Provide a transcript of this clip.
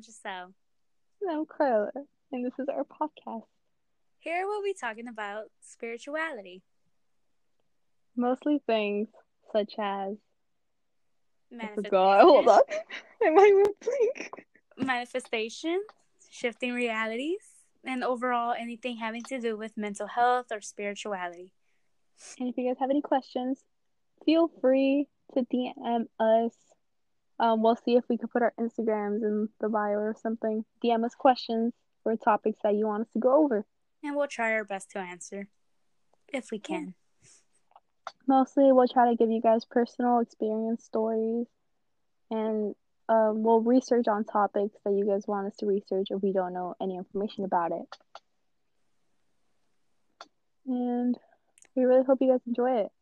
I'm Giselle. And I'm Carla, and this is our podcast. Here we'll be talking about spirituality, Mostly things such as. Manifestation. Hold on. I might blank. manifestation, shifting realities, and overall anything having to do with mental health or spirituality. And if you guys have any questions, feel free to DM us. Um, we'll see if we could put our Instagrams in the bio or something. DM us questions or topics that you want us to go over. And we'll try our best to answer if we can. Mostly, we'll try to give you guys personal experience stories, and um, we'll research on topics that you guys want us to research if we don't know any information about it. And we really hope you guys enjoy it.